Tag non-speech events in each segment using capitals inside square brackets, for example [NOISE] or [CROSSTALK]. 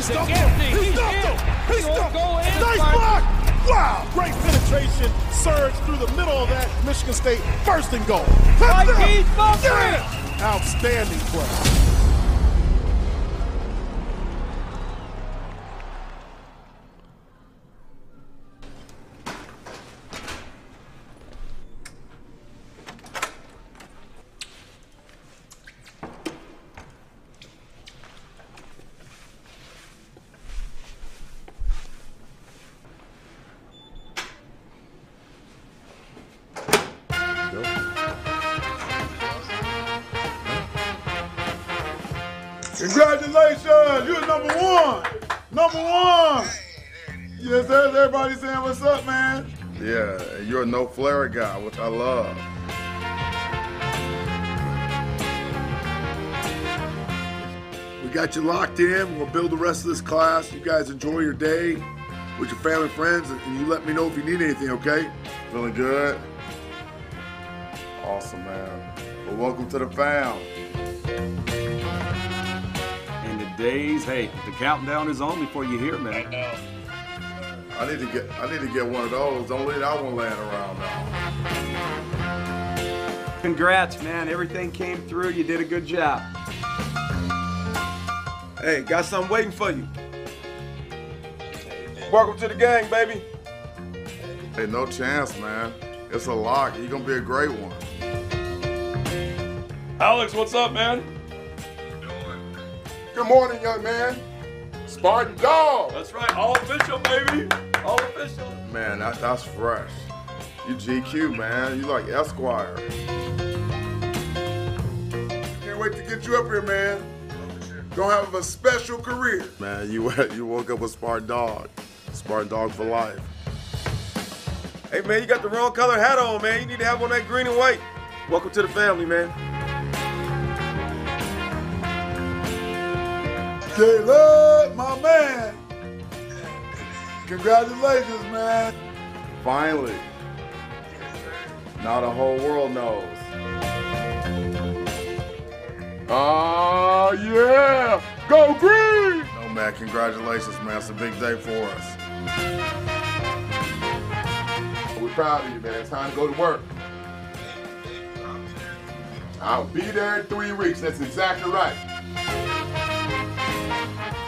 He stuffed him. He stuffed him. He stuffed him. Nice block. Wow. Great penetration. Surge through the middle of that. Michigan State first and goal. Touchdown. Yeah. Outstanding play. We got you locked in. We'll build the rest of this class. You guys enjoy your day with your family and friends, and you let me know if you need anything, okay? Feeling good? Awesome, man. Well, welcome to the fam. And the days, hey, the countdown is on before you hear, man. I need to get I need to get one of those. Don't leave that one laying around now. Congrats, man. Everything came through. You did a good job. Hey, got something waiting for you. Welcome to the gang, baby. Hey, no chance, man. It's a lock. You're gonna be a great one. Alex, what's up, man? Good morning, young man. Spartan Dog. That's right. All official, baby. All official. Man, that, that's fresh. You GQ, man. You like Esquire. Can't wait to get you up here, man. Gonna have a special career. Man, you [LAUGHS] you woke up a smart Dog. smart Dog for life. Hey, man, you got the wrong color hat on, man. You need to have on that green and white. Welcome to the family, man. Caleb, my man. Congratulations, man. Finally. Now the whole world knows. Oh, Oh, yeah. Go green. No, man, congratulations, man. It's a big day for us. We're proud of you, man. It's time to go to work. I'll be there in three weeks. That's exactly right.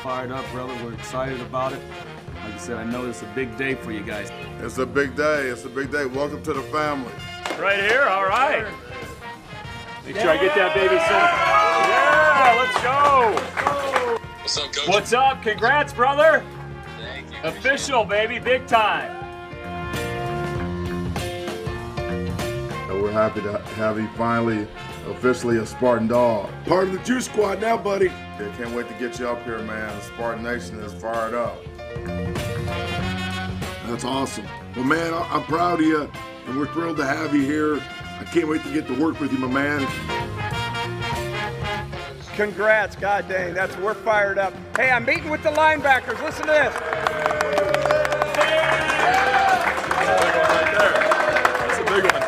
Fired up, brother. We're excited about it. Like I said, I know it's a big day for you guys. It's a big day. It's a big day. Welcome to the family. Right here. All right. Make sure I get that baby soon. Yeah, let's go. What's up, coach? What's up? Congrats, brother. Thank you. Official, baby. Big time. And we're happy to have you finally officially a Spartan Dog. Part of the Juice Squad now, buddy. Yeah, can't wait to get you up here, man. The Spartan Nation is fired up. That's awesome. Well, man, I- I'm proud of you, and we're thrilled to have you here. I can't wait to get to work with you, my man. Congrats, god dang, that's we're fired up. Hey, I'm meeting with the linebackers. Listen to this. That's a big one.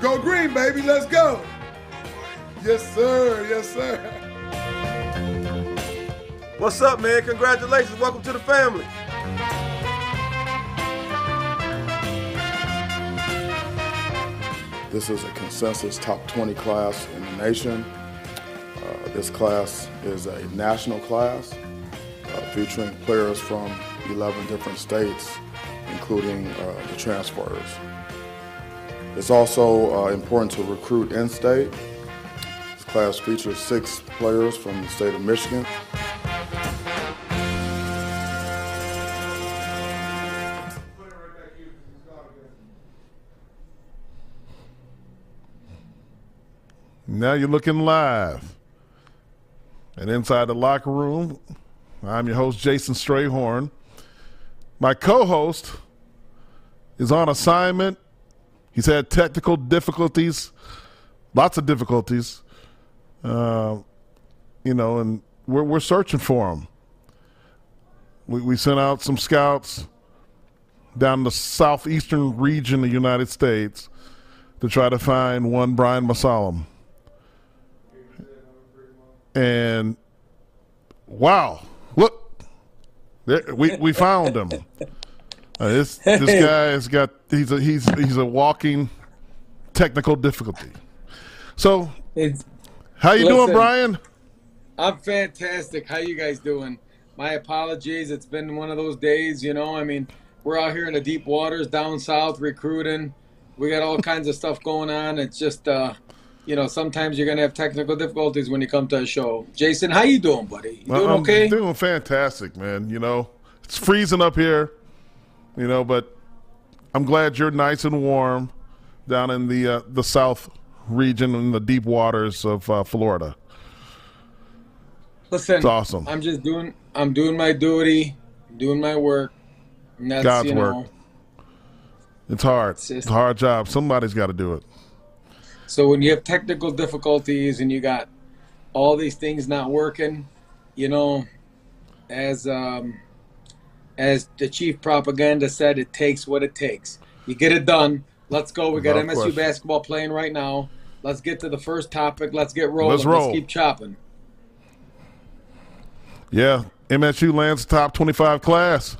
Go green, baby. Let's go. Yes, sir. Yes, sir. What's up, man? Congratulations. Welcome to the family. This is a consensus top 20 class in the nation. Uh, this class is a national class uh, featuring players from 11 different states, including uh, the transfers. It's also uh, important to recruit in-state. This class features six players from the state of Michigan. Now you're looking live. And inside the locker room, I'm your host, Jason Strayhorn. My co host is on assignment. He's had technical difficulties, lots of difficulties, uh, you know, and we're, we're searching for him. We, we sent out some scouts down the southeastern region of the United States to try to find one Brian Mosallam. And wow, look, we we found him. Uh, this this [LAUGHS] guy has got he's a he's he's a walking technical difficulty. So, It's, how you listen, doing, Brian? I'm fantastic. How you guys doing? My apologies. It's been one of those days, you know. I mean, we're out here in the deep waters down south recruiting. We got all kinds of stuff going on. It's just uh you know, sometimes you're gonna have technical difficulties when you come to a show. Jason, how you doing, buddy? You doing I'm okay? doing fantastic, man. You know, it's freezing up here, you know, but I'm glad you're nice and warm down in the uh, the south region in the deep waters of uh, Florida. Listen, It's awesome. I'm just doing I'm doing my duty, doing my work. God's you work. know It's hard. It's It's a hard job. Somebody's got to do it. So when you have technical difficulties and you got all these things not working, you know, as um, as the chief propaganda said, it takes what it takes. You get it done. Let's go. We got Without MSU question. basketball playing right now. Let's get to the first topic. Let's get rolling. Let's roll. keep chopping. Yeah, MSU lands top 25 class.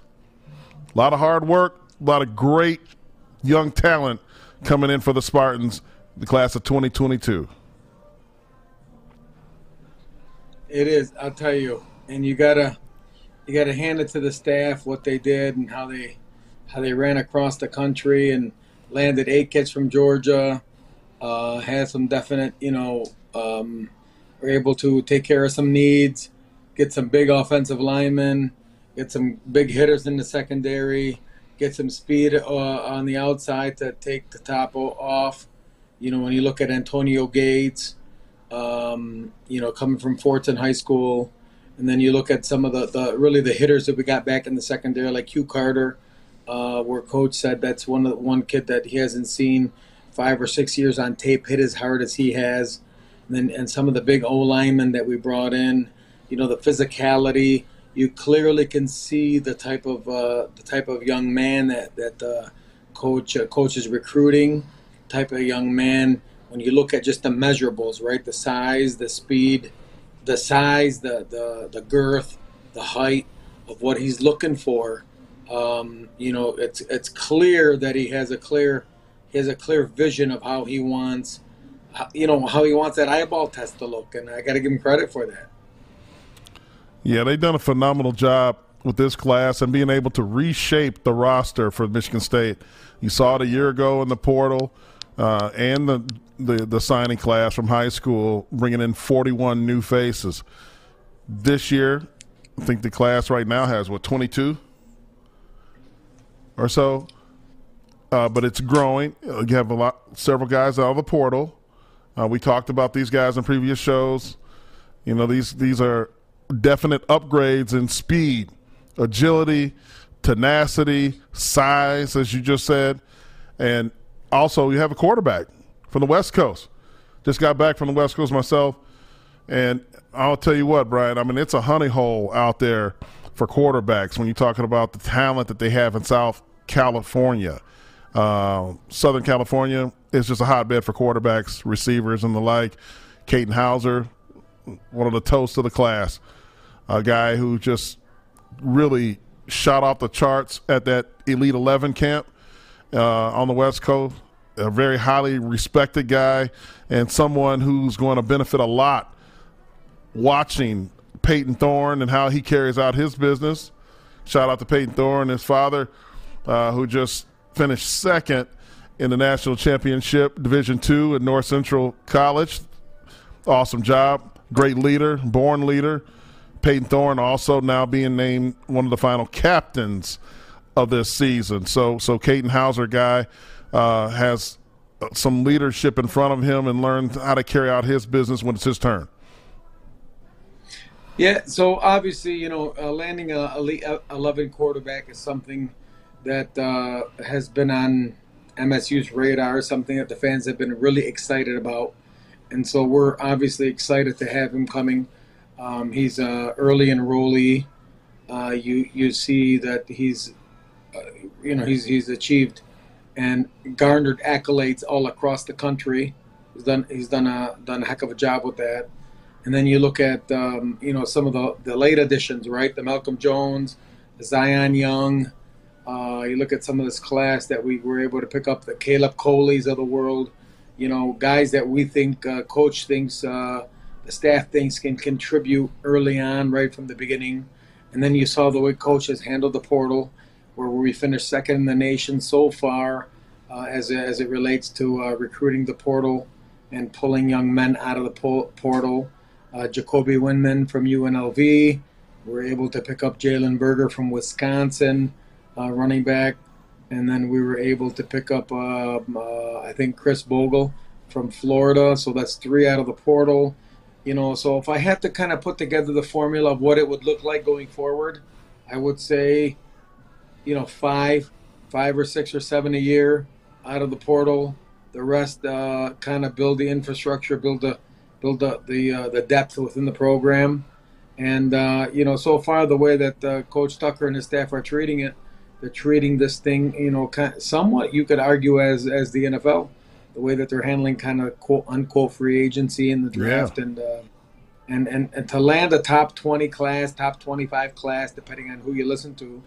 A lot of hard work, a lot of great young talent coming in for the Spartans, the class of 2022. It is. I'll tell you. And you gotta you gotta hand it to the staff what they did and how they how they ran across the country and landed eight kids from Georgia. Uh, had some definite, you know, um, were able to take care of some needs, get some big offensive linemen, get some big hitters in the secondary, get some speed uh, on the outside to take the top off. You know, when you look at Antonio Gates, um, you know, coming from Fortson High School, and then you look at some of the, the really the hitters that we got back in the secondary, like Hugh Carter, uh, where Coach said that's one of the, one kid that he hasn't seen five or six years on tape hit as hard as he has, and then and some of the big O linemen that we brought in, you know, the physicality. You clearly can see the type of uh, the type of young man that that uh, coach uh, coach is recruiting, type of young man when you look at just the measurables, right? The size, the speed, the size, the the, the girth, the height of what he's looking for. Um, you know, it's it's clear that he has a clear he has a clear vision of how he wants, you know, how he wants that eyeball test to look, and I got to give him credit for that. Yeah, they've done a phenomenal job with this class and being able to reshape the roster for Michigan State. You saw it a year ago in the portal uh, and the, the the signing class from high school, bringing in 41 new faces. This year, I think the class right now has what 22 or so, uh, but it's growing. Uh, You have a lot, several guys out of the portal. Uh, we talked about these guys in previous shows. You know, these these are definite upgrades in speed, agility, tenacity, size, as you just said, and also you have a quarterback from the West Coast. Just got back from the West Coast myself, and I'll tell you what, Brian. I mean, it's a honey hole out there for quarterbacks when you're talking about the talent that they have in South California. Uh, Southern California is just a hotbed for quarterbacks, receivers, and the like. Katin Houser, one of the toasts of the class, a guy who just really shot off the charts at that Elite 11 camp uh, on the West Coast. A very highly respected guy and someone who's going to benefit a lot watching Payton Thorne and how he carries out his business. Shout out to Payton Thorne, his father, uh, who just finished second in the national championship, Division two at North Central College. Awesome job, great leader, born leader. Payton Thorne also now being named one of the final captains of this season. So, so Katin Houser guy uh, has some leadership in front of him and learned how to carry out his business when it's his turn? Yeah, so obviously, you know, uh, landing a elite 11 quarterback is something that uh, has been on MSU's radar, something that the fans have been really excited about. And so we're obviously excited to have him coming. Um, he's early enrollee. Uh, you you see that he's, you know, he's he's achieved and garnered accolades all across the country. He's done he's done a done a heck of a job with that. And then you look at um, you know some of the the late additions, right? The Malcolm Jones, the Zion Young. Uh, you look at some of this class that we were able to pick up, the Caleb Coleys of the world. You know, guys that we think uh, coach thinks uh, the staff thinks can contribute early on, right from the beginning. And then you saw the way coach has handled the portal, where we finished second in the nation so far uh, as, as it relates to uh, recruiting the portal and pulling young men out of the portal. Uh, Jacoby Windmon from UNLV. We're able to pick up Jalen Berger from Wisconsin, uh, running back. And then we were able to pick up, um, uh, I think, Khris Bogle from Florida. So that's three out of the portal. You know, so if I had to kind of put together the formula of what it would look like going forward, I would say, you know, five, five or six or seven a year out of the portal. The rest uh, kind of build the infrastructure, build the build the the, uh, the depth within the program, and uh, you know, so far the way that uh, Coach Tucker and his staff are treating it, they're treating this thing, you know, kind of, somewhat you could argue as as the NFL the way that they're handling kind of quote unquote free agency in the draft yeah. and, uh, and and and to land a top 20 class, top 25 class, depending on who you listen to,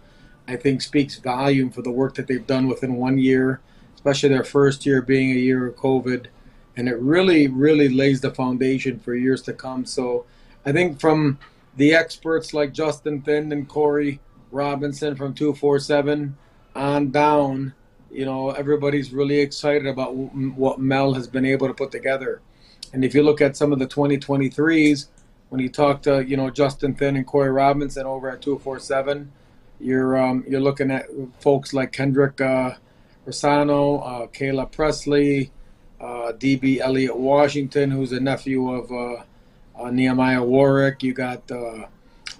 I think speaks volume for the work that they've done within one year, especially their first year being a year of COVID, and it really really lays the foundation for years to come. So I think from the experts like Justin Thind and Corey Robinson from 247 on down you know, everybody's really excited about what Mel has been able to put together. And if you look at some of the 2023s, when you talk to, you know, Justin Thind and Corey Robinson over at 247, you're um, you're looking at folks like Kendrick uh, Rosano, uh, Kayla Presley, uh, DB Elliott Washington, who's a nephew of uh, uh, Nehemiah Warwick. You got uh,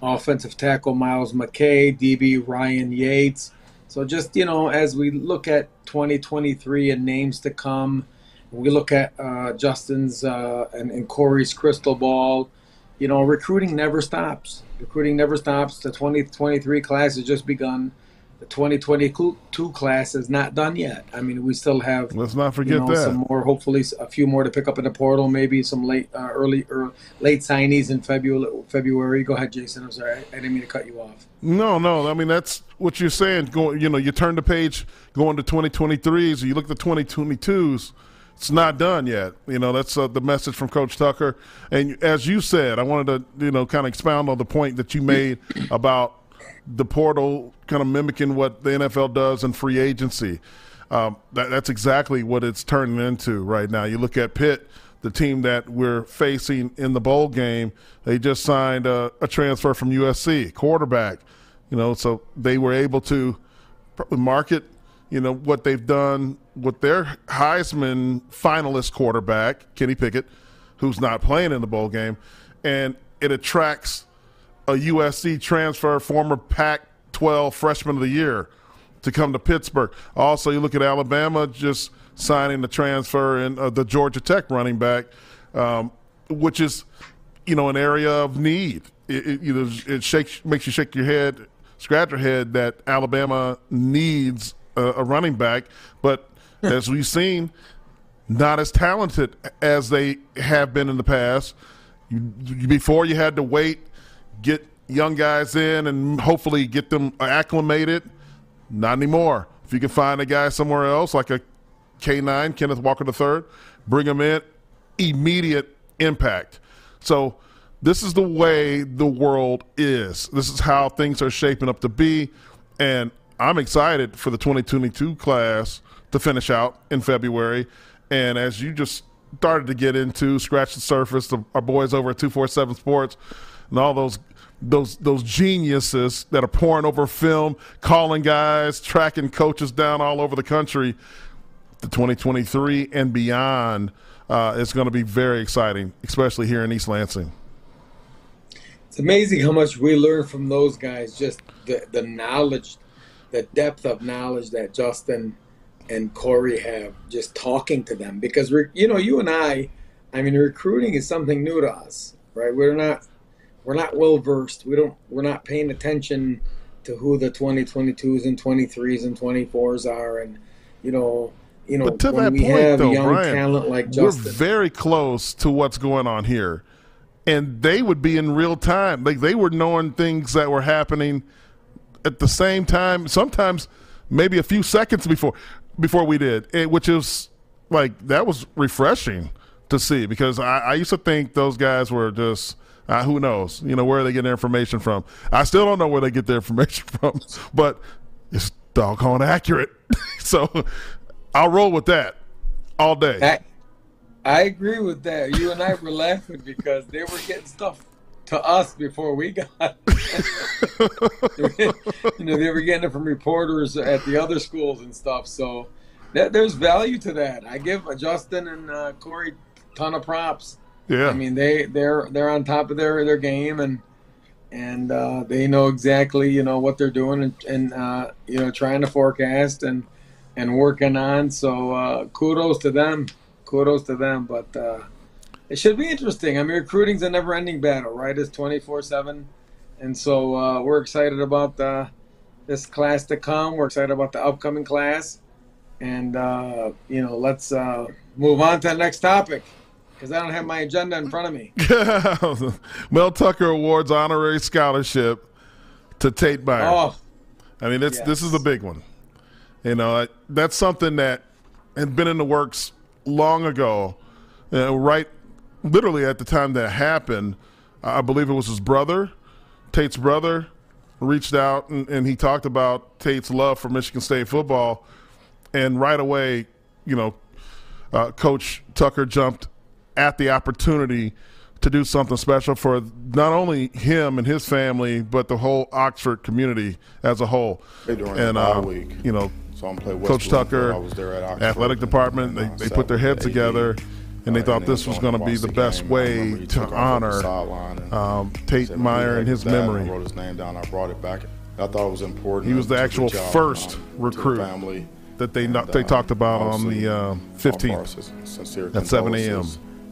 offensive tackle Miles McKay, DB Ryan Yates. So just you know, as we look at 2023 and names to come, we look at uh, Justin's uh, and, and Corey's crystal ball. You know, recruiting never stops. Recruiting never stops. The 2023 class has just begun the 2022 class is not done yet. I mean, we still have. Let's not forget you know, that. Some more, hopefully, a few more to pick up in the portal. Maybe some late, uh, early, or late signees in February. February. Go ahead, Jason. I'm sorry, I didn't mean to cut you off. No, no. I mean, that's what you're saying. Going, you know, you turn the page, going to 2023s, or you look at the 2022s. It's not done yet. You know, that's uh, the message from Coach Tucker. And as you said, I wanted to, you know, kind of expound on the point that you made about the portal kind of mimicking what the NFL does in free agency. Um, that, that's exactly what it's turning into right now. You look at Pitt, the team that we're facing in the bowl game. They just signed a, a transfer from USC, quarterback. You know, so they were able to market, you know, what they've done with their Heisman finalist quarterback, Kenny Pickett, who's not playing in the bowl game, and it attracts a USC transfer, former Pac 12 freshman of the year to come to Pittsburgh. Also, you look at Alabama just signing the transfer and uh, the Georgia Tech running back, um, which is, you know, an area of need. It, it, you know, it shakes, makes you shake your head, scratch your head that Alabama needs a, a running back, but as we've seen, not as talented as they have been in the past. Before you had to wait get young guys in and hopefully get them acclimated. Not anymore. If you can find a guy somewhere else, like a K9, Kenneth Walker III, bring him in, immediate impact. So this is the way the world is. This is how things are shaping up to be. And I'm excited for the 2022 class to finish out in February. And as you just started to get into, scratch the surface, the, our boys over at 247 Sports and all those those those geniuses that are pouring over film, calling guys, tracking coaches down all over the country. the 2023 and beyond uh, is going to be very exciting, especially here in East Lansing. It's amazing how much we learn from those guys. Just the the knowledge, the depth of knowledge that Justin and Corey have just talking to them because we're you know you and I, I mean recruiting is something new to us, right? We're not we're not well versed. We don't we're not paying attention to who the 2022s and 23s and 24s are, and you know you know, but to when that we point, have though, young Brian, talent like Justin, we're very close to what's going on here, and they would be in real time. Like they were knowing things that were happening at the same time. Sometimes, maybe a few seconds before before we did, it, which is like that was refreshing to see because I, I used to think those guys were just. Uh, who knows? You know where they get their information from. I still don't know where they get their [LAUGHS] information from, but it's doggone accurate. [LAUGHS] so I'll roll with that all day. I, I agree with that. You and I were laughing because they were getting stuff to us before we got. [LAUGHS] you know, they were getting it from reporters at the other schools and stuff. So that, there's value to that. I give Justin and uh, Corey ton of props. Yeah, I mean they they're they're on top of their their game and and uh, they know exactly you know what they're doing and, and uh, you know trying to forecast and and working on. So uh, kudos to them. Kudos to them. But uh, it should be interesting. I mean, recruiting's a never-ending battle, right? It's twenty-four-seven, and so uh, we're excited about uh, this class to come. We're excited about the upcoming class, and uh, you know, let's uh, move on to the next topic because I don't have my agenda in front of me. [LAUGHS] Mel Tucker awards honorary scholarship to Tate Myre. Oh, I mean, it's, yes. this is a big one. You know, that's something that had been in the works long ago, uh, right? Literally at the time that happened, I believe it was his brother, Tate's brother, reached out and, and he talked about Tate's love for Michigan State football, and right away, you know, uh, Coach Tucker jumped at the opportunity to do something special for not only him and his family, but the whole Oxford community as a whole. And uh, week. you know, So Coach Tucker, I was there at Oxford athletic department, uh, they, they put their heads together, and they uh, thought this was going to be the best game. Way to took off up the honor and um, Tate Myre and his that." I memory. wrote his name down. I brought it back. I thought it was important. He was the actual first um, the recruit that they And, not, they um, talked about on the uh, 15th. at 7 a.m..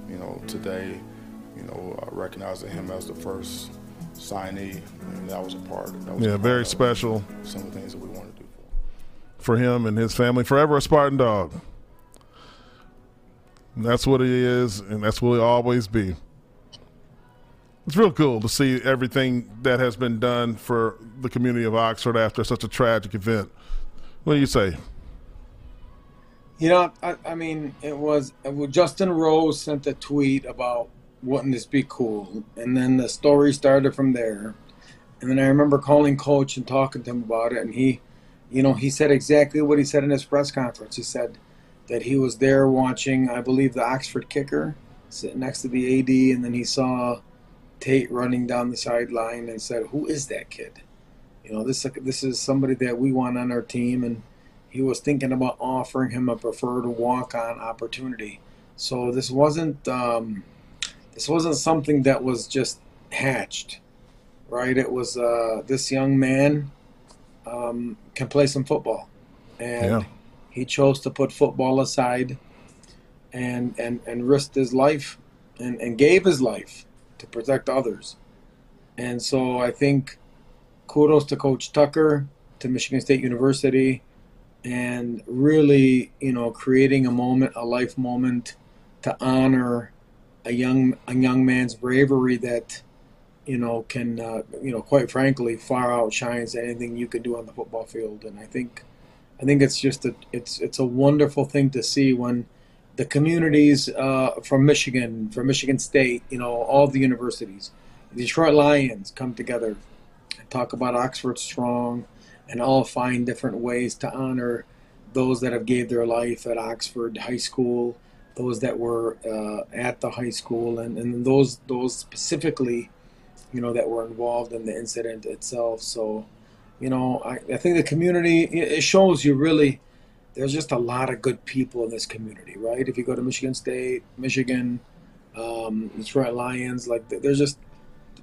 You know, today, you know, uh, recognizing him as the first signee, and that was a part. That was Yeah, part very special Some of the things that we wanted to do. for him and his family. Forever a Spartan dog. That's what he is, and that's what he'll always be. It's real cool to see everything that has been done for the community of Oxford after such a tragic event. What do you say? You know, I, I mean, it was well, Justin Rose sent a tweet about wouldn't this be cool, and then the story started from there. And then I remember calling Coach and talking to him about it, and he, you know, he said exactly what he said in his press conference. He said that he was there watching, I believe, the Oxford kicker sitting next to the AD, and then he saw Tate running down the sideline and said, "Who is that kid? You know, this this is somebody that we want on our team." And he was thinking about offering him a preferred walk-on opportunity. So this wasn't um, this wasn't something that was just hatched, right? It was uh, this young man um, can play some football, and Yeah. He chose to put football aside and and and risked his life and, and gave his life to protect others. And so I think kudos to Coach Tucker, to Michigan State University, and really, you know, creating a moment, a life moment to honor a young a young man's bravery that, you know, can uh, you know, quite frankly, far outshines anything you could do on the football field. And I think I think it's just a it's it's a wonderful thing to see when the communities uh, from Michigan, from Michigan State, you know, all the universities, the Detroit Lions come together and talk about Oxford Strong and all find different ways to honor those that have gave their life at Oxford High School, those that were uh, at the high school, and, and those those specifically, you know, that were involved in the incident itself. So, you know, I, I think the community it shows you really there's just a lot of good people in this community, right? If you go to Michigan State, Michigan, um, Detroit Lions, like there's just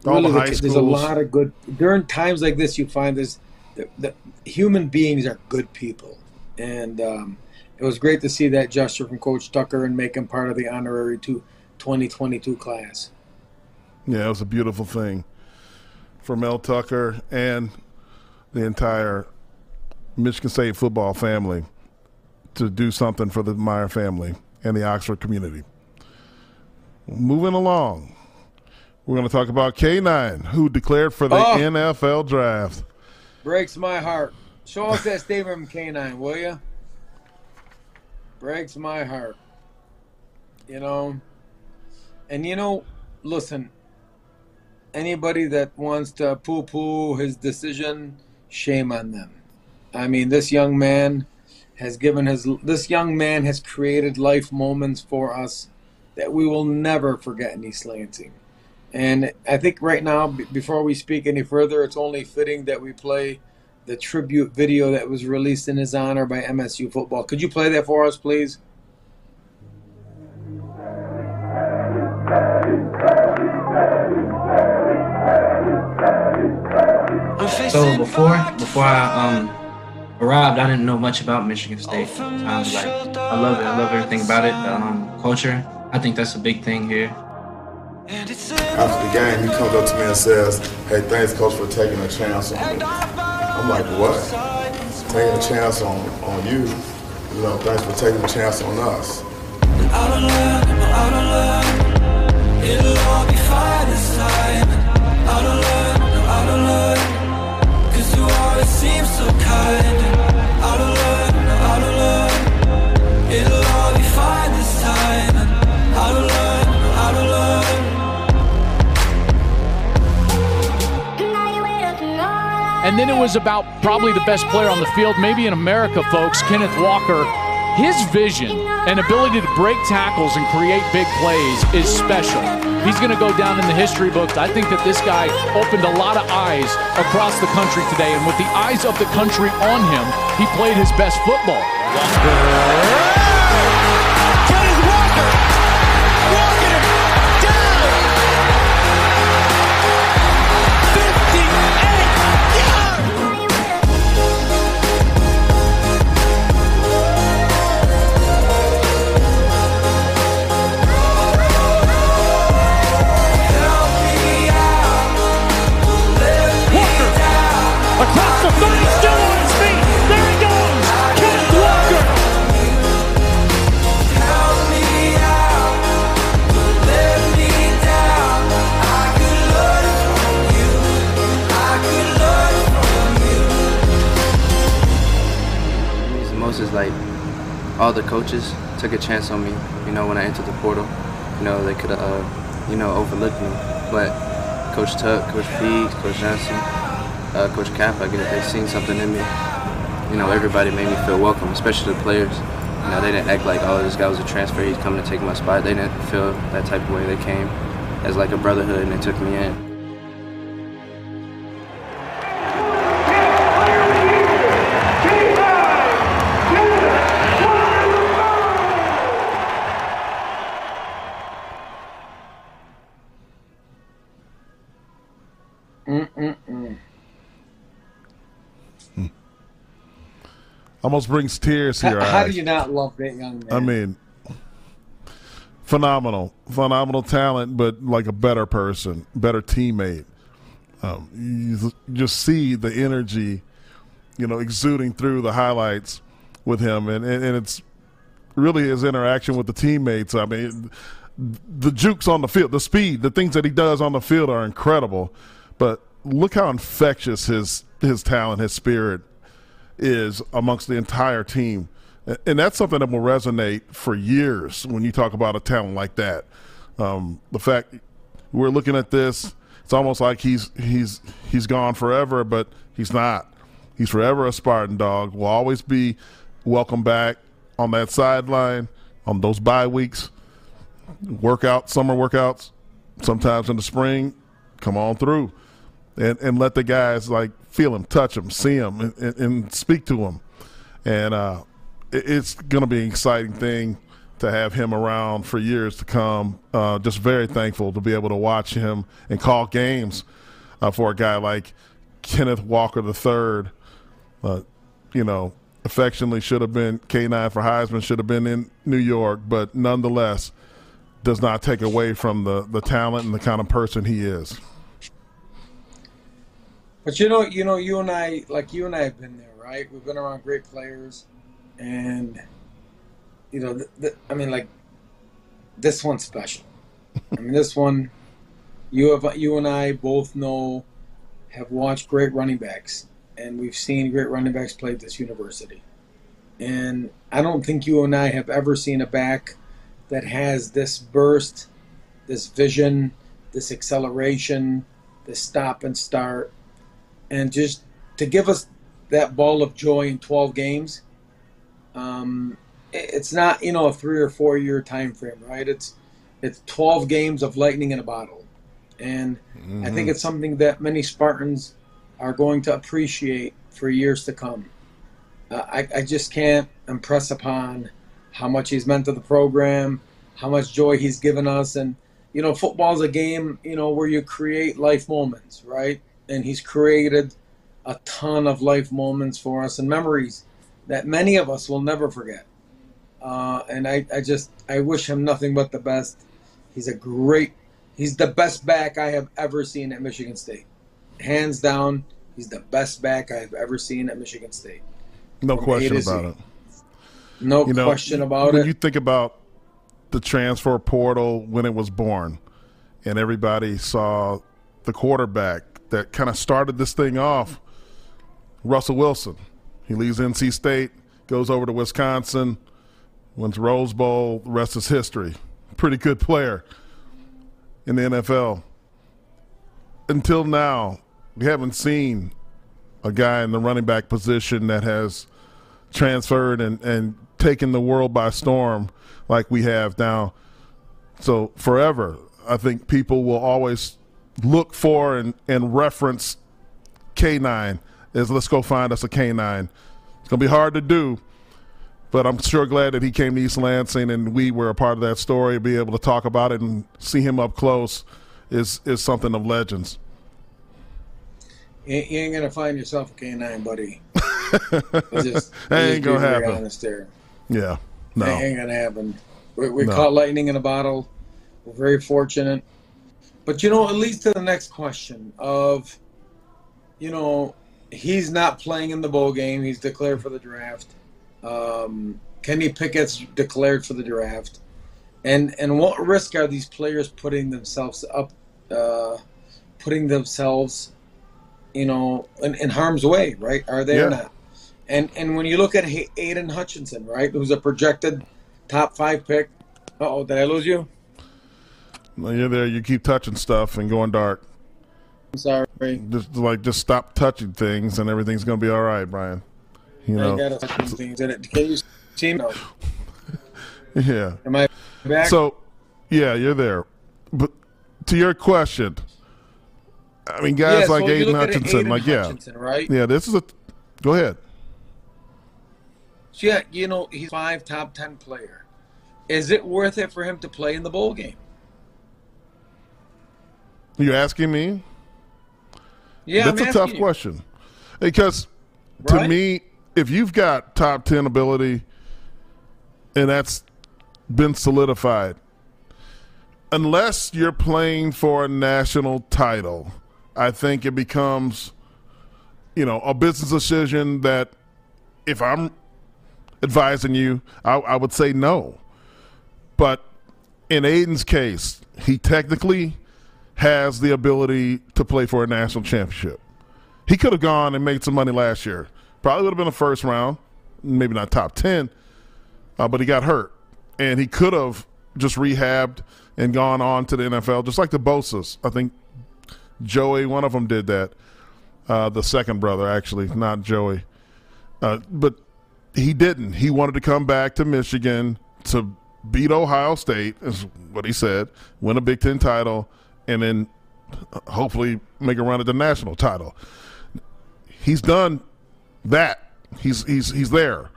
All the there's a lot of good. During times like this, you find this the, the human beings are good people, and um, it was great to see that gesture from Coach Tucker and make him part of the honorary two, 2022 class. Yeah, it was a beautiful thing for Mel Tucker and the entire Michigan State football family to do something for the Myre family and the Oxford community. Moving along, we're going to talk about K9, who declared for the Oh. NFL draft. Breaks my heart. Show us that statement from K9, will you? Breaks my heart. You know, and you know, listen, anybody that wants to poo poo his decision, shame on them. I mean, this young man has given his, this young man has created life moments for us that we will never forget in East Lansing. And I think right now, before we speak any further, it's only fitting that we play the tribute video that was released in his honor by MSU Football. Could you play that for us, please? So before before I um arrived, I didn't know much about Michigan State. I was like, I love it. I love everything about it. The um, culture. I think that's a big thing here. After the game, he comes up to me and says, "Hey, thanks, coach, for taking a chance on me." I'm like, "What? Taking a chance on on you? You know, thanks for taking a chance on us." It'll all be fine this And then it was about probably the best player on the field, maybe in America, folks, Kenneth Walker. His vision and ability to break tackles and create big plays is special. He's going to go down in the history books. I think that this guy opened a lot of eyes across the country today. And with the eyes of the country on him, he played his best football. All the coaches took a chance on me. You know, when I entered the portal, you know they could have, uh, you know, overlooked me. But Coach Tuck, Coach Pete, Coach Johnson, uh, Coach Cap, I guess they seen something in me. You know, everybody made me feel welcome, especially the players. You know, they didn't act like, oh, this guy was a transfer, he's coming to take my spot. They didn't feel that type of way. They came as like a brotherhood and they took me in. Almost brings tears here. How, how do you not love that young man? I mean, phenomenal, phenomenal talent, but like a better person, better teammate. Um, you just see the energy, you know, exuding through the highlights with him, and, and, and it's really his interaction with the teammates. I mean, the jukes on the field, the speed, the things that he does on the field are incredible. But look how infectious his his talent, his spirit is amongst the entire team. And that's something that will resonate for years when you talk about a talent like that. Um, the fact we're looking at this, it's almost like he's he's he's gone forever, but he's not. He's forever a Spartan dog. Will always be welcome back on that sideline on those bye weeks, workout, summer workouts, sometimes in the spring. Come on through, and and let the guys like feel him, touch him, see him, and, and, speak to him. And uh, it's going to be an exciting thing to have him around for years to come. Uh, just very thankful to be able to watch him and call games uh, for a guy like Kenneth Walker III. Uh, you know, affectionately should have been K9 for Heisman, should have been in New York, but nonetheless does not take away from the, the talent and the kind of person he is. But you know, you know, you and I, like you and I have been there, right? We've been around great players, and you know, I mean, like this one's special. I mean, this one, you have, you and I both know, have watched great running backs, and we've seen great running backs play at this university. And I don't think you and I have ever seen a back that has this burst, this vision, this acceleration, this stop and start, and just to give us that ball of joy in 12 games. Um, it's not you know a three or four year time frame, right? It's it's 12 games of lightning in a bottle, and mm-hmm. I think it's something that many Spartans are going to appreciate for years to come. Uh, I, I just can't impress upon how much he's meant to the program, how much joy he's given us, and you know, football's a game you know where you create life moments, right? And he's created a ton of life moments for us and memories that many of us will never forget. Uh, and I, I just I wish him nothing but the best. He's a great he's the best back I have ever seen at Michigan State. Hands down, he's the best back I have ever seen at Michigan State. No question about it. No you know, question about when it. you think about the transfer portal when it was born and everybody saw the quarterback that kind of started this thing off, Russell Wilson. He leaves NC State, goes over to Wisconsin, wins Rose Bowl. The rest is history. Pretty good player in the NFL. Until now, we haven't seen a guy in the running back position that has transferred and, and taken the world by storm like we have now. So forever, I think people will always look for and, and reference K9 as let's go find us a K9. It's going to be hard to do, but I'm sure glad that he came to East Lansing and we were a part of that story. Be able to talk about it and see him up close is is something of legends. You ain't gonna find yourself a canine, buddy. [LAUGHS] just, ain't gonna happen. Honest there. Yeah, no, it ain't gonna happen. We, we no. caught lightning in a bottle. We're very fortunate, but you know, it leads to the next question of, you know, he's not playing in the bowl game. He's declared for the draft. Um, Kenny Pickett's declared for the draft, and and what risk are these players putting themselves up, uh, putting themselves, you know, in, in harm's way? Right? Are they yeah. or not? And and when you look at Aidan Hutchinson, right, who's a projected top five pick. Oh, did I lose you? You're there. You keep touching stuff and going dark. I'm sorry. Just like just stop touching things, and everything's gonna be all right, Brian. You know, got things in it. Can you see me? yeah. Am I back? So, yeah, you're there. But to your question, I mean, guys yeah, like so Aidan Hutchinson, Aidan like Hutchinson, yeah, right? Yeah, this is a. Go ahead. So yeah, you know, he's five top ten player. Is it worth it for him to play in the bowl game? You asking me? Yeah, that's I'm a tough you. question because Right? to me, if you've got top 10 ability and that's been solidified, unless you're playing for a national title, I think it becomes, you know, a business decision that if I'm advising you, I, I would say no. But in Aidan's case, he technically has the ability to play for a national championship. He could have gone and made some money last year. Probably would have been a first round, maybe not top 10, uh, but he got hurt. And he could have just rehabbed and gone on to the NFL, just like the Bosa's. I think Joey, one of them did that. Uh, the second brother, actually, not Joey. Uh, but he didn't. He wanted to come back to Michigan to beat Ohio State, is what he said, win a Big Ten title, and then hopefully make a run at the national title. He's done that. He's he's he's there.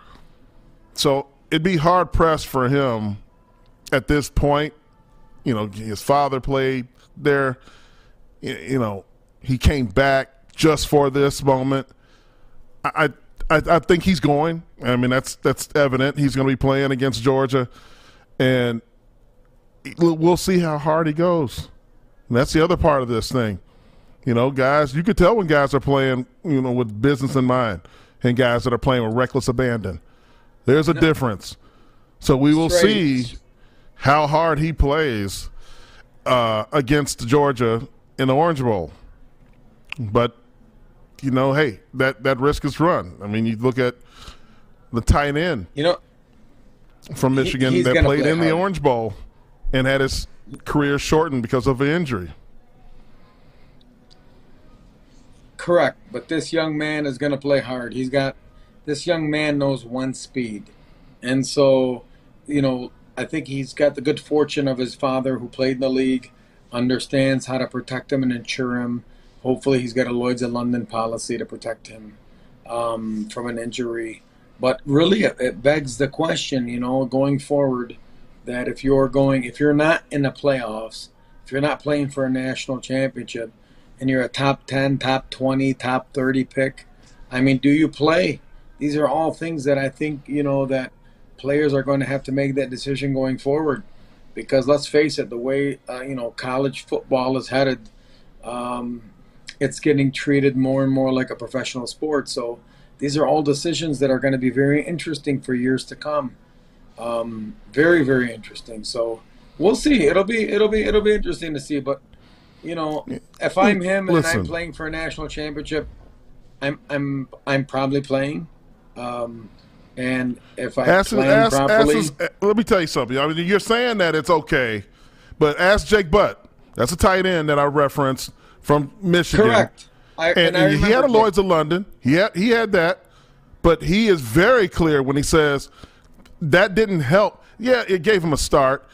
So it'd be hard pressed for him at this point. You know, his father played there. You know, he came back just for this moment. I, I, I think he's going. I mean, that's that's evident. He's going to be playing against Georgia, and we'll see how hard he goes. And that's the other part of this thing. You know, guys, you could tell when guys are playing, you know, with business in mind, and guys that are playing with reckless abandon. There's a no. difference. So we will Straight. see how hard he plays uh, against Georgia in the Orange Bowl. But you know, hey, that that risk is run. I mean, you look at the tight end, you know, from Michigan he, that played play in hard. the Orange Bowl and had his career shortened because of an injury. Correct, but this young man is going to play hard. He's got this young man knows one speed, and so you know I think he's got the good fortune of his father who played in the league, understands how to protect him and insure him. Hopefully, he's got a Lloyd's of London policy to protect him um, from an injury. But really, it, it begs the question, you know, going forward, that if you're going, if you're not in the playoffs, if you're not playing for a national championship, and you're a top 10, top 20, top 30 pick, I mean, do you play? These are all things that I think, you know, that players are going to have to make that decision going forward. Because let's face it, the way, uh, you know, college football is headed, um, it's getting treated more and more like a professional sport. So these are all decisions that are going to be very interesting for years to come. Um, very, very interesting. So we'll see. It'll be, it'll be, it'll be interesting to see. But you know, if I'm him and Listen. I'm playing for a national championship, I'm I'm I'm probably playing. Um, and if I ask, plan ask, properly, ask us, let me tell you something. I mean, you're saying that it's okay, but ask Jake Butt. That's a tight end that I referenced from Michigan. Correct. I, and, and I he had a Lloyd's of London. He had he had that, but he is very clear when he says that didn't help. Yeah, it gave him a start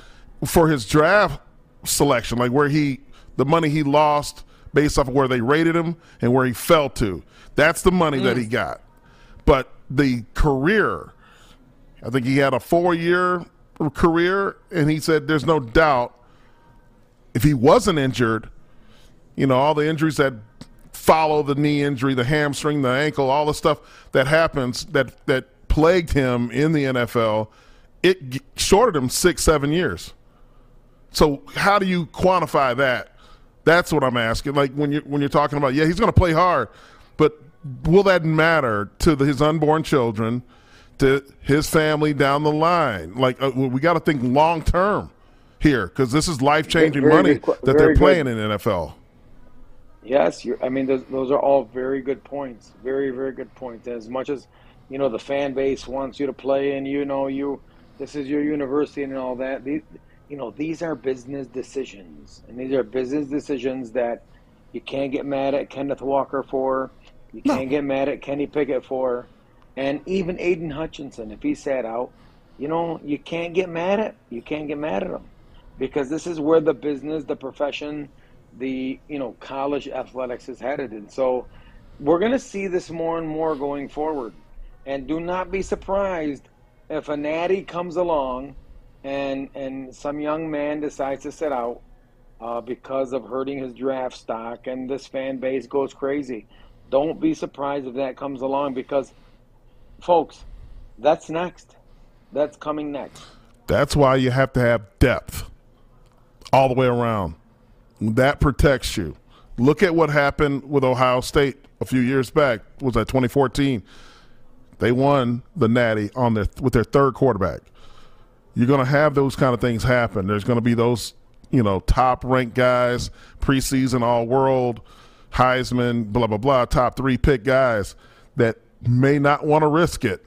for his draft selection, like where he the money he lost based off of where they rated him and where he fell to. That's the money mm. that he mm. got. But the career, I think he had a four year career, and he said there's no doubt if he wasn't injured, you know, all the injuries that follow the knee injury, the hamstring, the ankle, all the stuff that happens that that plagued him in the NFL, it shorted him six, seven years. So how do you quantify that? That's what I'm asking. Like when you when you're talking about, yeah, he's going to play hard, but will that matter to the, his unborn children, to his family down the line? Like uh, we got to think long term here because this is life changing money good, that they're playing good. in NFL. Yes, I mean those, those are all very good points. Very very good points. As much as you know the fan base wants you to play, and you know you this is your university and all that. These you know, these are business decisions, and these are business decisions that you can't get mad at Kenneth Walker for, you can't get mad at Kenny Pickett for, and even Aidan Hutchinson, if he sat out, you know, you can't get mad at you can't get mad at him. Because this is where the business, the profession, the you know college athletics is headed, and so we're going to see this more and more going forward. And do not be surprised if a natty comes along and and some young man decides to sit out uh, because of hurting his draft stock, and this fan base goes crazy. Don't be surprised if that comes along because, folks, that's next. That's coming next. That's why you have to have depth all the way around. That protects you. Look at what happened with Ohio State a few years back. Was that 2014? They won the Natty on their with their third quarterback you're going to have those kind of things happen. There's going to be those, you know, top ranked guys, preseason all world, Heisman, blah, blah, blah, top three pick guys that may not want to risk it.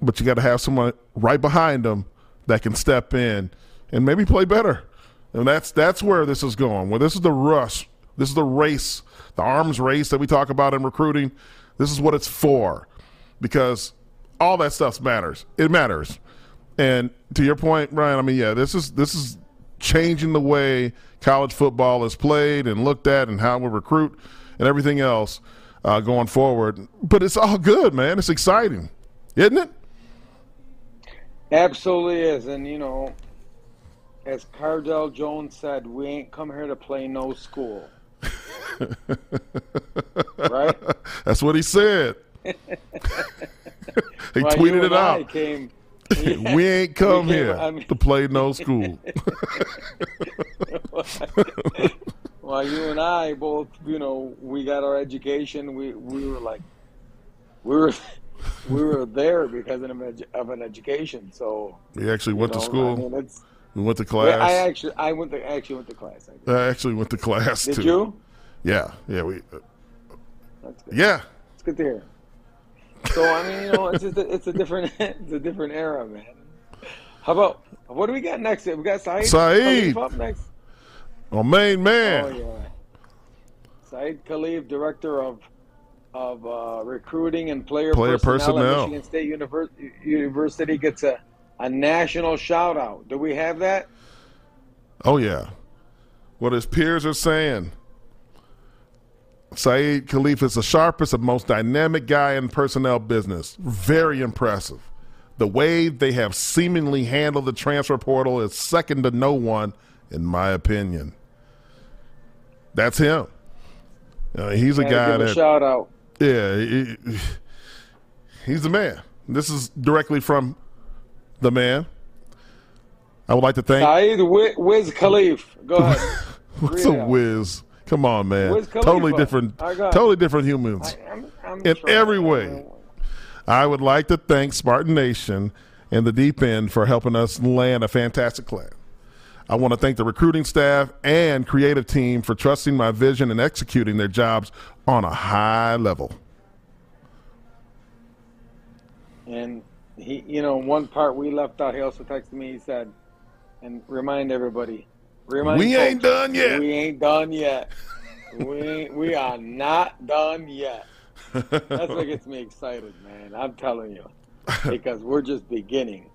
But you got to have someone right behind them that can step in and maybe play better. And that's that's where this is going. Where this is the rush. This is the race, the arms race that we talk about in recruiting. This is what it's for. Because all that stuff matters. It matters. And to your point, Brian, I mean, yeah, this is this is changing the way college football is played and looked at, and how we recruit and everything else uh, going forward. But it's all good, man. It's exciting, isn't it? Absolutely is, and you know, as Cardale Jones said, we ain't come here to play no school. [LAUGHS] right? That's what he said. [LAUGHS] he Well, tweeted it out. Came, [LAUGHS] we ain't come we came- here I mean- to play no [LAUGHS] school. well, you and I both, you know, we got our education. We we were like, we were we were there because of an, edu- of an education. So we actually went to school. I mean, we went to class. I actually I went to actually went to class. I. I actually went to class Did too. you? Yeah, yeah, we. uh, That's good. yeah, It's good to hear. So I mean, you know, it's just a, it's a different [LAUGHS] it's a different era, man. How about what do we got next? We got Saeed. Saeed. Khalif up next. our main man. Oh yeah, Saeed Khalif, director of of uh, recruiting and player, Player personnel, personnel. at Michigan State Univers- University, gets a a national shout out. Do we have that? Oh yeah, what his peers are saying. Saeed Khalif is the sharpest and most dynamic guy in personnel business. Very impressive. The way they have seemingly handled the transfer portal is second to no one, in my opinion. That's him. Uh, he's a Gotta guy give a shout out. Yeah, he- he- he's the man. This is directly from the man. I would like to thank. Saeed Wi- Wiz Khalif. Go [LAUGHS] ahead. What's Read a out. whiz? Come on, man. Totally different. All right, go ahead. Totally different humans I'm, I'm in trying. every way. I would like to thank Spartan Nation and the Deep End for helping us land a fantastic class. I want to thank the recruiting staff and creative team for trusting my vision and executing their jobs on a high level. And he, you know, one part we left out. He also texted me. He said, and remind everybody, We ain't done yet. We ain't done yet. we ain't, we are not done yet. That's what gets me excited, man. I'm telling you, because we're just beginning.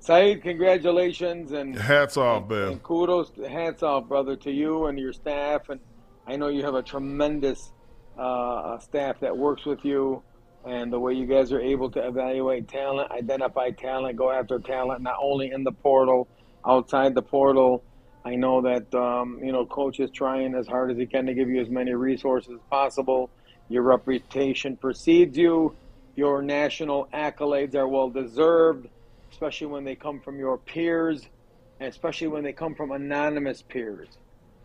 Saeed, congratulations and Hats off, man. and kudos, hats off, brother, to you and your staff. And I know you have a tremendous uh, staff that works with you, and the way you guys are able to evaluate talent, identify talent, go after talent, not only in the portal, outside the portal. I know that um, you know coach is trying as hard as he can to give you as many resources as possible. Your reputation precedes you. Your national accolades are well deserved, especially when they come from your peers, and especially when they come from anonymous peers.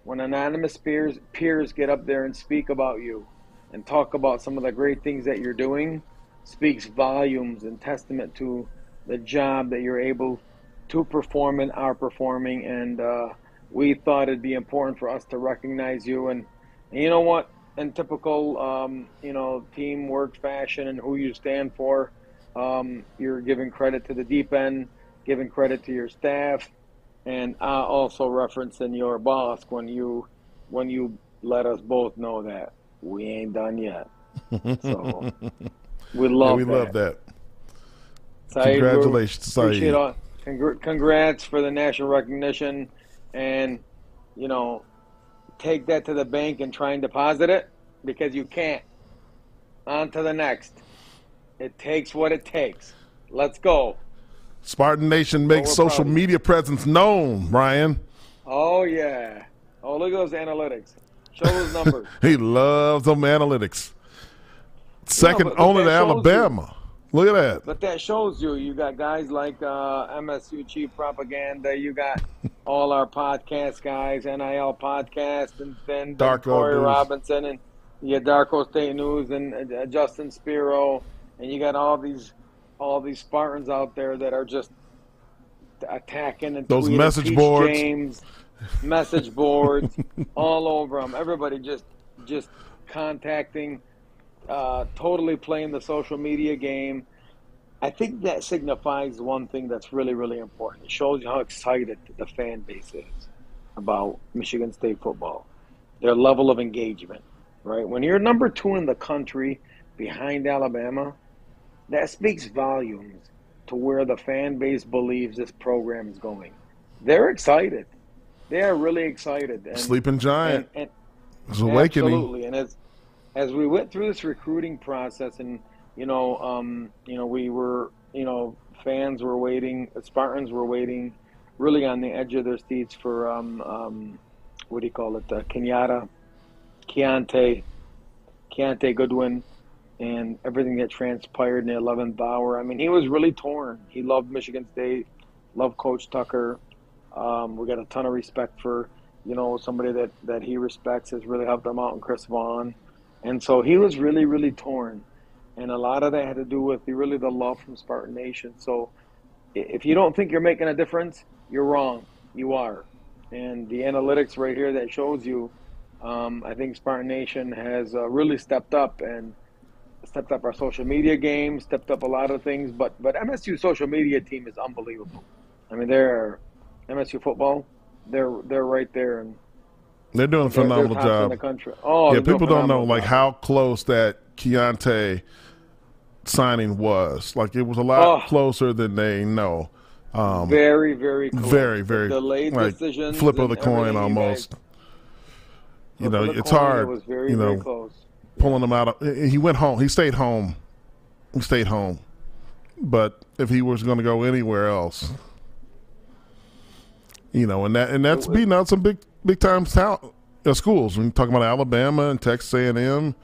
When anonymous peers peers get up there and speak about you and talk about some of the great things that you're doing, speaks volumes and testament to the job that you're able to perform and are performing. And uh, we thought it'd be important for us to recognize you. And, and you know what? In typical, um, you know, teamwork fashion and who you stand for, um, you're giving credit to the deep end, giving credit to your staff, and uh, also referencing your boss when you when you let us both know that we ain't done yet. So we [LAUGHS] Yeah, love we that. love that. Congratulations, Saeed. Congrats for the national recognition, and you know, take that to the bank and try and deposit it because you can't. On to the next. It takes what it takes. Let's go. Spartan Nation makes social media presence known, Ryan. Oh yeah. Oh look at those analytics. Show those numbers. [LAUGHS] He loves them analytics. Second but only to shows you- Alabama. Look at that. But that shows you, you got guys like uh, MSU Chief Propaganda. You got [LAUGHS] all our podcast guys, NIL podcast, and then Darko Corey News. Robinson, and you got Darko State News, and uh, Justin Spiro, and you got all these, all these Spartans out there that are just attacking and Those message Peach boards. James, message boards, [LAUGHS] all over them. Everybody just, just contacting uh, totally playing the social media game. I think that signifies one thing that's really, really important. It shows you how excited the fan base is about Michigan State football, their level of engagement, right? When you're number two in the country behind Alabama, that speaks volumes to where the fan base believes this program is going. They're excited. They are really excited. And, Sleeping giant. and- and- It's awakening. Absolutely, and as as we went through this recruiting process, and you know, um, you know, we were you know fans were waiting. Spartans were waiting, really on the edge of their seats for um, um, what do you call it? Uh, Kenyatta, Keontae, Kiyaunta Goodwin, and everything that transpired in the 11th hour. I mean, he was really torn. He loved Michigan State, loved Coach Tucker. Um, we got a ton of respect for, you know, somebody that, that he respects has really helped him out in Chris Vaughn. And so he was really, really torn. And a lot of that had to do with the, really the love from Spartan Nation. So if you don't think you're making a difference, you're wrong. You are. And the analytics right here that shows you, um, I think Spartan Nation has uh, really stepped up and stepped up our social media game, stepped up a lot of things. But but MSU social media team is unbelievable. I mean, they're MSU football. They're they're right there and they're doing a phenomenal job. In the country. Oh, yeah, people don't know like how close that Kiyaunta signing was. Like it was a lot Oh. closer than they know. Um, very very close. very very delayed like decisions. flip of the coin almost. You know, it's coin, hard. It was very you know, pulling him out. Of, he went home. He stayed home. He stayed home. But if he was going to go anywhere else, you know, and that and that's beating out some big big time talent uh, schools. When you talking about Alabama and Texas A and M,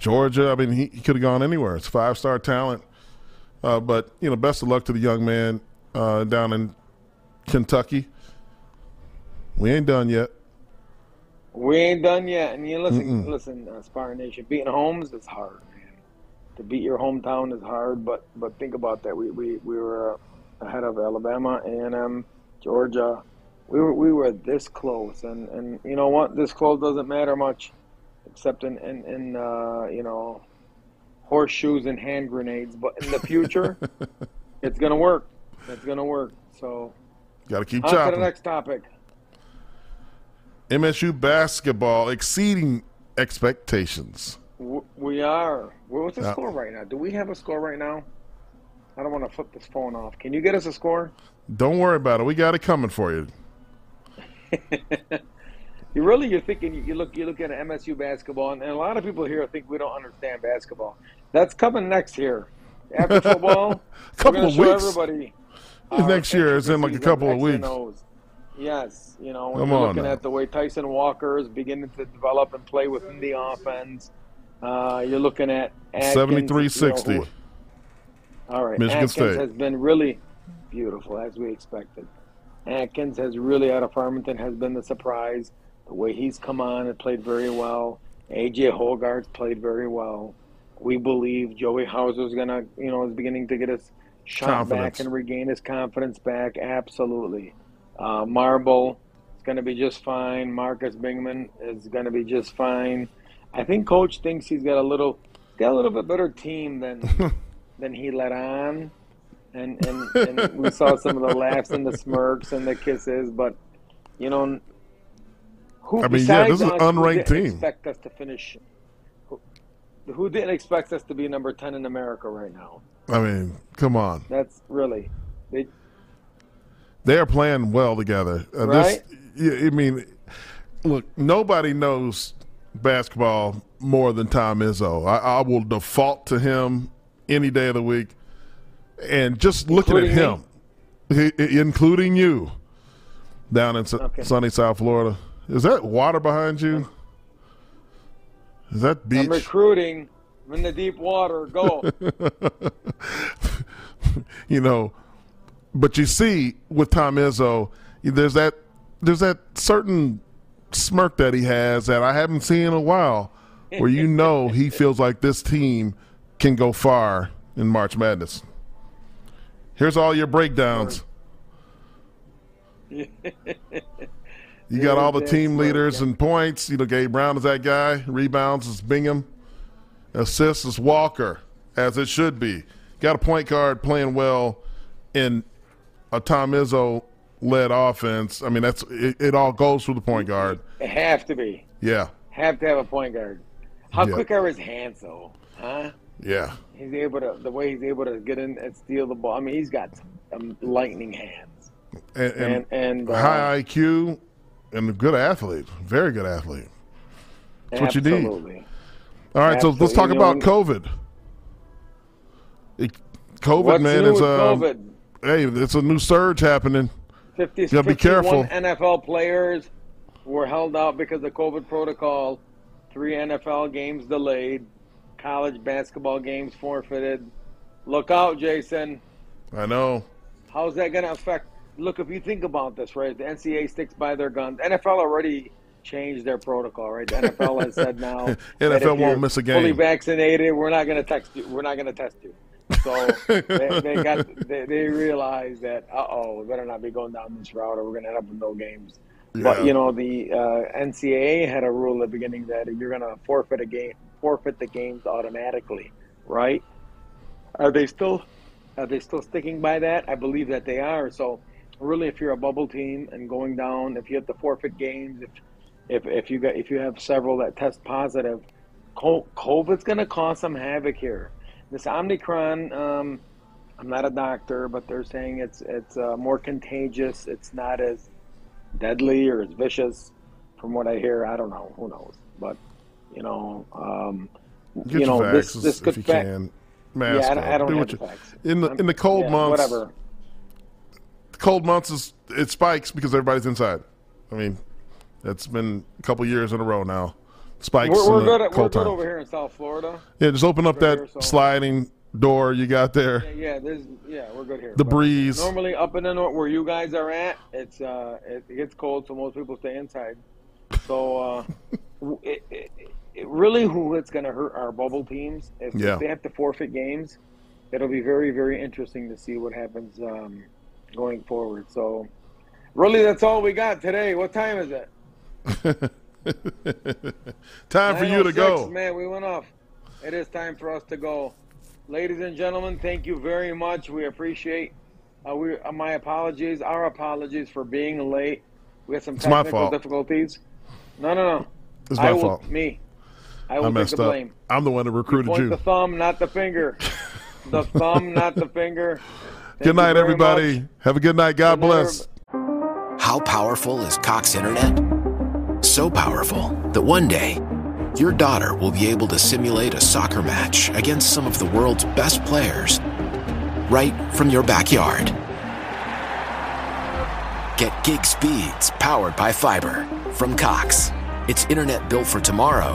Georgia. I mean, he, he could have gone anywhere. It's five star talent. Uh, but you know, best of luck to the young man uh, down in Kentucky. We ain't done yet. We ain't done yet. And you listen, Mm-mm. listen, uh, Spartan Nation, beating homes is hard, man. To beat your hometown is hard, but but think about that. We we, we were ahead of Alabama, A and M, Georgia. We were we were this close, and and you know what? This close doesn't matter much, except in in, in uh, you know horseshoes and hand grenades. But in the future, [LAUGHS] it's gonna work. It's gonna work. So Got to keep on to the next topic. MSU basketball exceeding expectations. We are. What's the Yeah. score right now? Do we have a score right now? I don't want to flip this phone off. Can you get us a score? Don't worry about it. We got it coming for you. [LAUGHS] You really, you're thinking. You look. You look at MSU basketball, and, and a lot of people here think we don't understand basketball. That's coming next here. After [LAUGHS] football, Couple we're of weeks. everybody. [LAUGHS] Next year is in like a couple of weeks. Yes, you know, when Come you're on looking now. at the way Tyson Walker is beginning to develop and play within the offense. Uh, you're looking at 7360. You know, All right. Michigan Akins State. has been really beautiful, as we expected. Akins has really, out of Farmington, has been the surprise. The way he's come on and played very well. AJ Hoggard's played very well. We believe Joey Hauser's gonna, you know, is beginning to get his shot back and regain his confidence back. Absolutely. Uh, Marble is going to be just fine. Marcus Bingham is going to be just fine. I think Coach thinks he's got a little, got a little bit better team than [LAUGHS] than he let on, and and, and we saw some of the laughs and the smirks and the kisses. But you know, who I mean, yeah, this is an unranked team. Expect us to finish. Who, who didn't expect us to be number ten in America right now? I mean, come on. That's really they. They are playing well together. Uh, Right? This, I mean, look, nobody knows basketball more than Tom Izzo. I, I will default to him any day of the week. And just looking at him, he- including you, down in Okay. sunny South Florida. Is that water behind you? Is that beach? I'm recruiting. I'm in the deep water. Go. [LAUGHS] you know, but you see with Tom Izzo, there's that there's that certain smirk that he has that I haven't seen in a while, where you know he [LAUGHS] feels like this team can go far in March Madness. Here's all your breakdowns. You got all the team leaders and points. You know, Gabe Brown is that guy. Rebounds is Bingham. Assists is Walker, as it should be. Got a point guard playing well in a Tom Izzo led offense. I mean, that's it, it all goes through the point guard. It have to be. Yeah, Have to have a point guard. How Yeah. quick are his hands, though? Huh? Yeah. He's able to the way he's able to get in and steal the ball. I mean, he's got um, lightning hands. And, and, And- and, uh, high IQ and a good athlete. Very good athlete. That's what you need. Absolutely. All right, so let's talk Absolutely. About COVID. It, COVID, What's man, is with um, COVID? hey, it's a new surge happening. 50, You gotta be 51 careful. NFL players were held out because of COVID protocol. Three NFL games delayed. College basketball games forfeited. Look out, Jason. I know. How's that going to affect? Look, if you think about this, right? The NCAA sticks by their guns. NFL already changed their protocol, right? The NFL has said now [LAUGHS] NFL won't miss a game. Fully vaccinated, we're not going to text you. We're not going to test you. So they, [LAUGHS] they got they, they realized that uh oh, we better not be going down this route, or we're going to end up with no games. Yeah. But you know, the uh, NCAA had a rule at the beginning that you're going to forfeit a game, forfeit the games automatically, right? Are they still are they still sticking by that? I believe that they are. So really, if you're a bubble team and going down, if you have to forfeit games, if if if you got if you have several that test positive, COVID's going to cause some havoc here. This Omicron, um, I'm not a doctor, but they're saying it's it's uh, more contagious. It's not as deadly or as vicious, from what I hear. I don't know. Who knows? But you know, um, you know, this this could if you fact- can. Mask yeah, I. I don't Do what you- in the I'm- in the cold yeah, months. Whatever. The cold months is it spikes because everybody's inside. I mean, that's been a couple years in a row now. Spikes We're, we're good. We're good over here in South Florida. Yeah, just open up that here, so- sliding door you got there. Yeah, yeah, there's yeah, we're good here. The But breeze. Normally, up in the north where you guys are at, it's uh, it, it gets cold, so most people stay inside. So, uh, [LAUGHS] it, it, it really, who it's going to hurt our bubble teams if, Yeah. if they have to forfeit games. It'll be very, very interesting to see what happens um, going forward. So, really, that's all we got today. What time is it? [LAUGHS] Time for you to go. Man, we went off. It is time for us to go. Ladies and gentlemen, thank you very much. We appreciate. Uh, we uh, my apologies, our apologies for being late. We had some It's my technical fault. difficulties. No, no, no. It's my will, fault. Me. I I, will take messed the up. blame. I'm the one that recruited Point you. the thumb, not the finger. the [LAUGHS] thumb, not the finger. Thank Good night, everybody. much. Have a good night. God Good night, bless. How powerful is Cox Internet? So powerful that one day, your daughter will be able to simulate a soccer match against some of the world's best players right from your backyard. Get gig speeds powered by fiber from Cox. It's internet built for tomorrow,